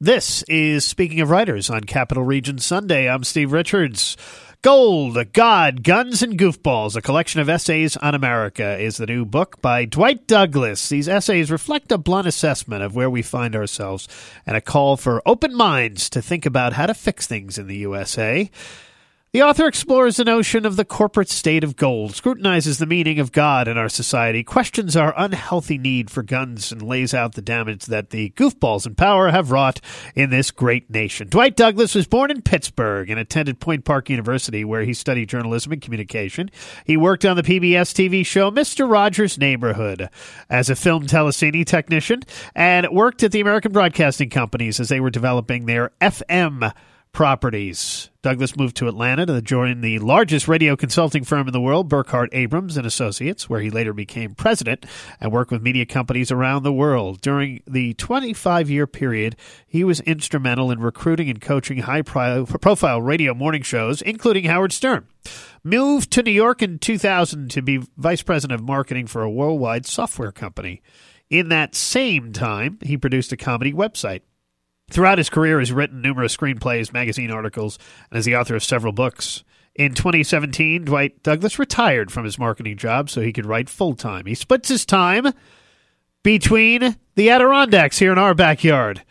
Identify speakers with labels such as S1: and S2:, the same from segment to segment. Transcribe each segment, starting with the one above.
S1: This is Speaking of Writers on Capital Region Sunday. I'm Steve Richards. Gold, God, Guns, and Goofballs, a collection of essays on America, is the new book by Dwight Douglas. These essays reflect a blunt assessment of where we find ourselves and a call for open minds to think about how to fix things in the USA. The author explores the notion of the corporate state of gold, scrutinizes the meaning of God in our society, questions our unhealthy need for guns, and lays out the damage that the goofballs in power have wrought in this great nation. Dwight Douglas was born in Pittsburgh and attended Point Park University, where he studied journalism and communication. He worked on the PBS TV show Mr. Rogers' Neighborhood as a film telecine technician and worked at the American Broadcasting Companies as they were developing their FM properties. Douglas moved to Atlanta to join the largest radio consulting firm in the world, Burkhart Abrams and Associates, where he later became president and worked with media companies around the world. During the 25-year period, he was instrumental in recruiting and coaching high-profile radio morning shows, including Howard Stern. Moved to New York in 2000 to be vice president of marketing for a worldwide software company. In that same time, he produced a comedy website. Throughout his career, he's written numerous screenplays, magazine articles, and is the author of several books. In 2017, Dwight Douglas retired from his marketing job so he could write full time. He splits his time between the Adirondacks here in our backyard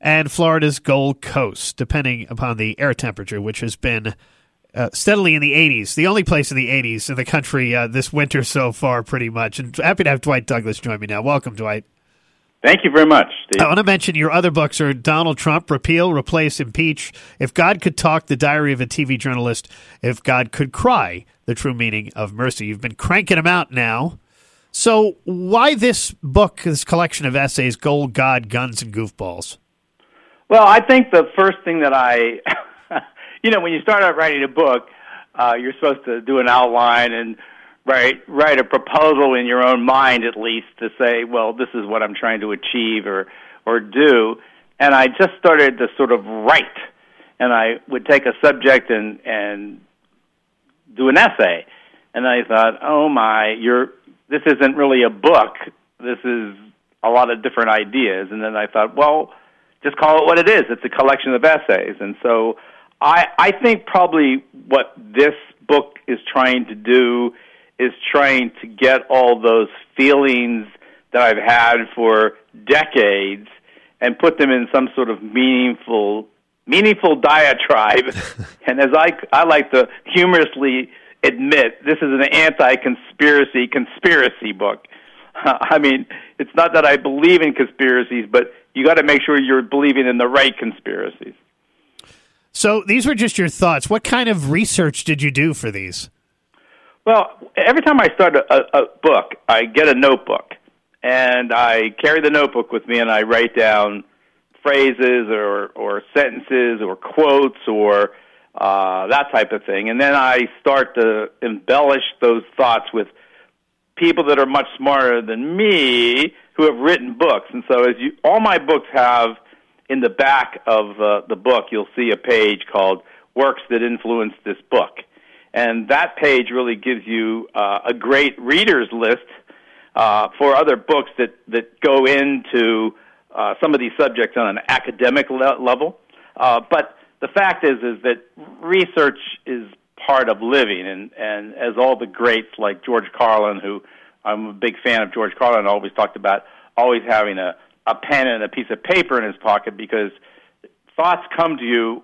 S1: and Florida's Gold Coast, depending upon the air temperature, which has been uh, steadily in the 80s, the only place in the 80s in the country uh, this winter so far, pretty much. And happy to have Dwight Douglas join me now. Welcome, Dwight.
S2: Thank you very much. Steve.
S1: I want to mention your other books are Donald Trump, Repeal, Replace, Impeach, If God Could Talk, The Diary of a TV Journalist, If God Could Cry, The True Meaning of Mercy. You've been cranking them out now. So, why this book, this collection of essays, Gold, God, Guns, and Goofballs?
S2: Well, I think the first thing that I, you know, when you start out writing a book, uh, you're supposed to do an outline and write write a proposal in your own mind at least to say, well, this is what I'm trying to achieve or or do. And I just started to sort of write, and I would take a subject and and do an essay. And I thought, oh my, you're this isn't really a book. This is a lot of different ideas. And then I thought, well, just call it what it is. It's a collection of essays. And so I I think probably what this book is trying to do is trying to get all those feelings that I've had for decades and put them in some sort of meaningful meaningful diatribe. and as I I like to humorously admit, this is an anti-conspiracy conspiracy book. I mean, it's not that I believe in conspiracies, but you got to make sure you're believing in the right conspiracies.
S1: So these were just your thoughts. What kind of research did you do for these?
S2: Well, every time I start a, a book, I get a notebook, and I carry the notebook with me, and I write down phrases or or sentences or quotes or uh, that type of thing, and then I start to embellish those thoughts with people that are much smarter than me who have written books. And so, as you, all my books have in the back of uh, the book, you'll see a page called "Works That Influenced This Book." And that page really gives you uh, a great readers list uh, for other books that that go into uh, some of these subjects on an academic le- level. Uh, but the fact is, is that research is part of living, and and as all the greats like George Carlin, who I'm a big fan of George Carlin, always talked about always having a a pen and a piece of paper in his pocket because thoughts come to you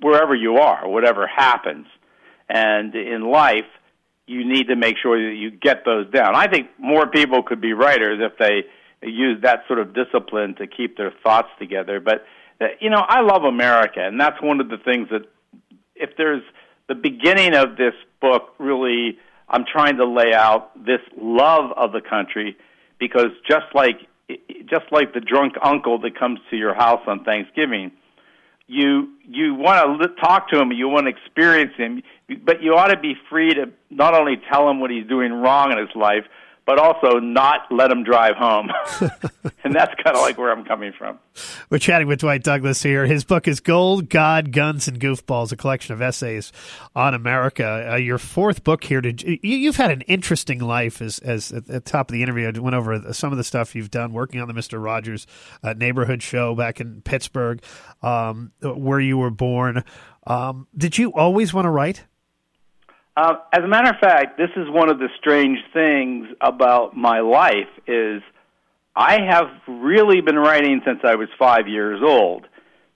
S2: wherever you are, whatever happens. And in life, you need to make sure that you get those down. I think more people could be writers if they use that sort of discipline to keep their thoughts together. But uh, you know, I love America, and that's one of the things that if there's the beginning of this book really I'm trying to lay out this love of the country because just like just like the drunk uncle that comes to your house on Thanksgiving, you you want to talk to him, you want to experience him, but you ought to be free to not only tell him what he's doing wrong in his life, but also not let them drive home. and that's kind of like where I'm coming from.
S1: We're chatting with Dwight Douglas here. His book is Gold, God, Guns, and Goofballs, a collection of essays on America. Uh, your fourth book here. To, you, have had an interesting life, as, as at the top of the interview, I went over some of the stuff you've done working on the Mr. Rogers uh, neighborhood show back in Pittsburgh, um, where you were born. Um, did you always want to write?
S2: Uh, as a matter of fact, this is one of the strange things about my life is I have really been writing since I was five years old.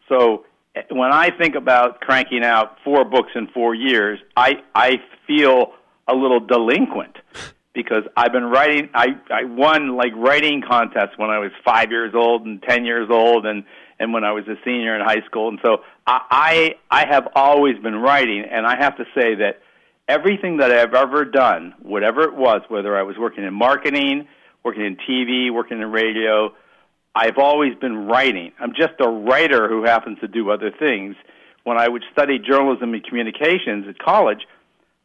S2: So eh, when I think about cranking out four books in four years, I I feel a little delinquent because I've been writing. I I won like writing contests when I was five years old and ten years old, and and when I was a senior in high school, and so I I, I have always been writing, and I have to say that everything that I've ever done, whatever it was, whether I was working in marketing, working in TV, working in radio, I've always been writing. I'm just a writer who happens to do other things. When I would study journalism and communications at college,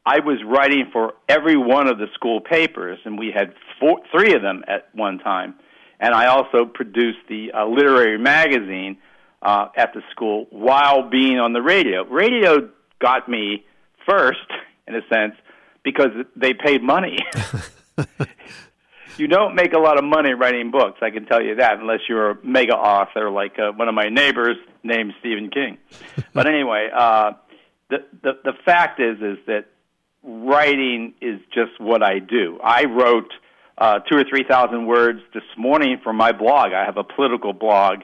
S2: I was writing for every one of the school papers, and we had four, three of them at one time. And I also produced the uh, literary magazine uh, at the school while being on the radio. Radio got me first in a sense because they paid money. you don't make a lot of money writing books, I can tell you that, unless you're a mega author like uh, one of my neighbors named Stephen King. but anyway, uh, the, the the fact is is that writing is just what I do. I wrote uh, two or three thousand words this morning for my blog. I have a political blog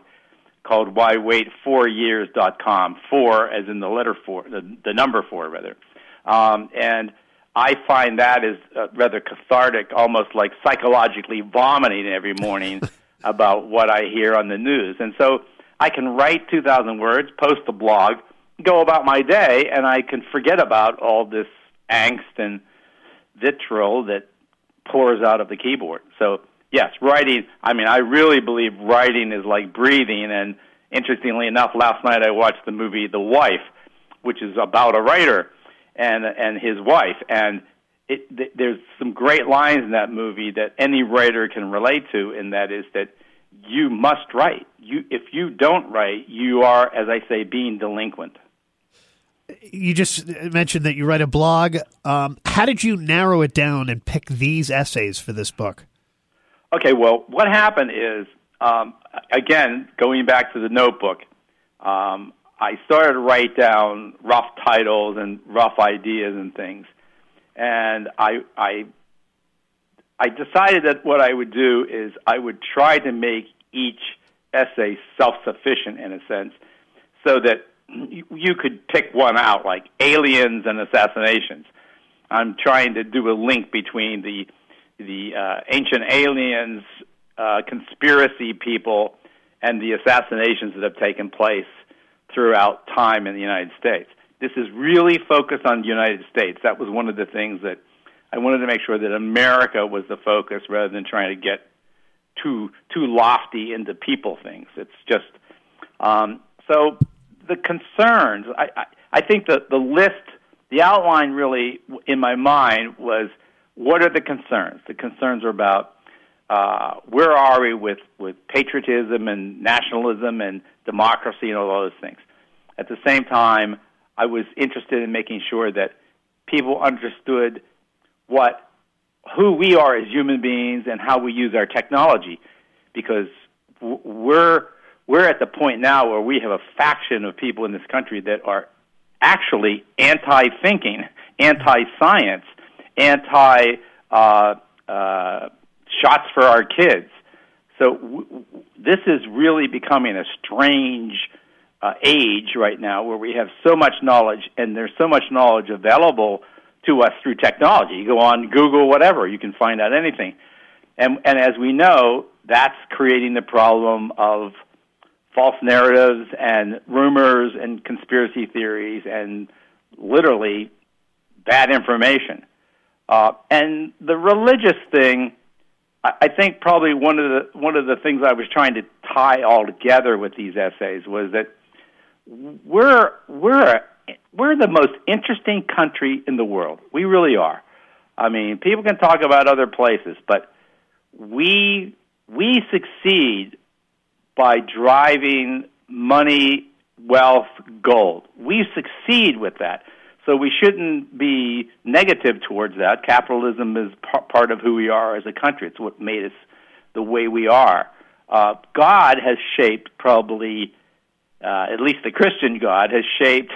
S2: called Why Wait Four Years dot com. Four as in the letter four, the, the number four rather. Um, and I find that is uh, rather cathartic, almost like psychologically vomiting every morning about what I hear on the news. And so I can write 2,000 words, post a blog, go about my day, and I can forget about all this angst and vitriol that pours out of the keyboard. So, yes, writing, I mean, I really believe writing is like breathing. And interestingly enough, last night I watched the movie The Wife, which is about a writer and and his wife. And it, th- there's some great lines in that movie that any writer can relate to and that is that you must write. You if you don't write you are as i say being delinquent.
S1: You just mentioned that you write a blog. Um, how did you narrow it down and pick these essays for this book?
S2: Okay well what happened is um, again going back to the notebook um, I started to write down rough titles and rough ideas and things, and I I I decided that what I would do is I would try to make each essay self-sufficient in a sense, so that you, could pick one out, like aliens and assassinations. I'm trying to do a link between the the uh, ancient aliens, uh, conspiracy people, and the assassinations that have taken place throughout time in the United States. This is really focused on the United States. That was one of the things that I wanted to make sure that America was the focus rather than trying to get too too lofty into people things. It's just um, so the concerns. I, I, I think that the list, the outline, really in my mind was what are the concerns? The concerns are about uh, where are we with, with patriotism and nationalism and democracy and all those things. At the same time, I was interested in making sure that people understood what who we are as human beings and how we use our technology, because we're we're at the point now where we have a faction of people in this country that are actually anti-thinking, anti-science, anti uh, uh, shots for our kids. So w- this is really becoming a strange uh, age right now where we have so much knowledge and there's so much knowledge available to us through technology. You go on Google, whatever, you can find out anything. And, and as we know, that's creating the problem of false narratives and rumors and conspiracy theories and literally bad information. Uh, and the religious thing I think probably one of the one of the things I was trying to tie all together with these essays was that we're we're we're the most interesting country in the world. We really are. I mean, people can talk about other places, but we we succeed by driving money, wealth, gold. We succeed with that. So we shouldn't be negative towards that. Capitalism is p- part of who we are as a country. It's what made us the way we are. Uh, God has shaped probably, uh, at least the Christian God has shaped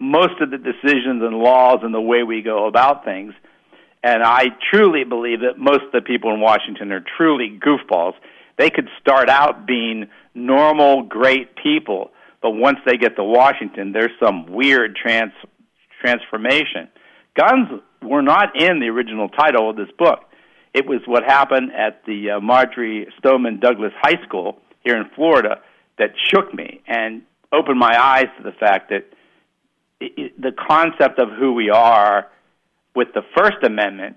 S2: most of the decisions and laws and the way we go about things. And I truly believe that most of the people in Washington are truly goofballs. They could start out being normal, great people, but once they get to Washington, there's some weird trans transformation. Guns were not in the original title of this book. It was what happened at the uh, Marjory Stoneman Douglas High School here in Florida that shook me and opened my eyes to the fact that it, it, the concept of who we are with the First Amendment,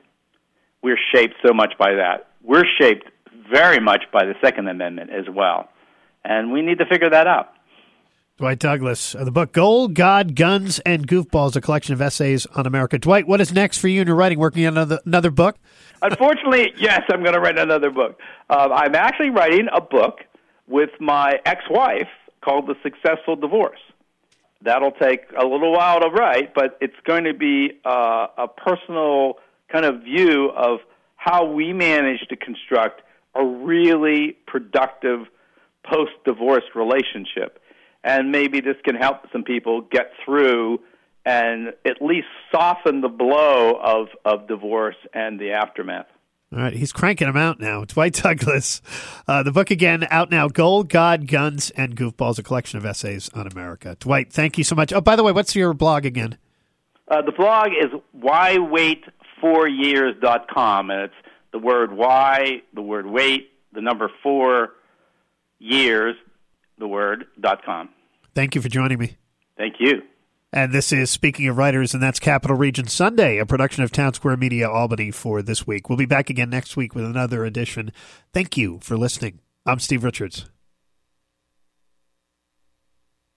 S2: we're shaped so much by that. We're shaped very much by the Second Amendment as well. And we need to figure that out.
S1: Dwight Douglas, uh, the book Gold, God, Guns, and Goofballs, a collection of essays on America. Dwight, what is next for you in your writing? Working on another, another book?
S2: Unfortunately, yes, I'm going to write another book. Uh, I'm actually writing a book with my ex wife called The Successful Divorce. That'll take a little while to write, but it's going to be uh, a personal kind of view of how we managed to construct a really productive post divorce relationship and maybe this can help some people get through and at least soften the blow of, of divorce and the aftermath.
S1: All right, he's cranking them out now. Dwight Douglas. Uh, the book again out now Gold, God, Guns, and Goofballs, a collection of essays on America. Dwight, thank you so much. Oh, by the way, what's your blog again?
S2: Uh, the blog is whywaitfouryears.com, and it's the word why, the word wait, the number four years, the word dot com.
S1: Thank you for joining me.
S2: Thank you.
S1: And this is Speaking of Writers, and that's Capital Region Sunday, a production of Town Square Media Albany for this week. We'll be back again next week with another edition. Thank you for listening. I'm Steve Richards.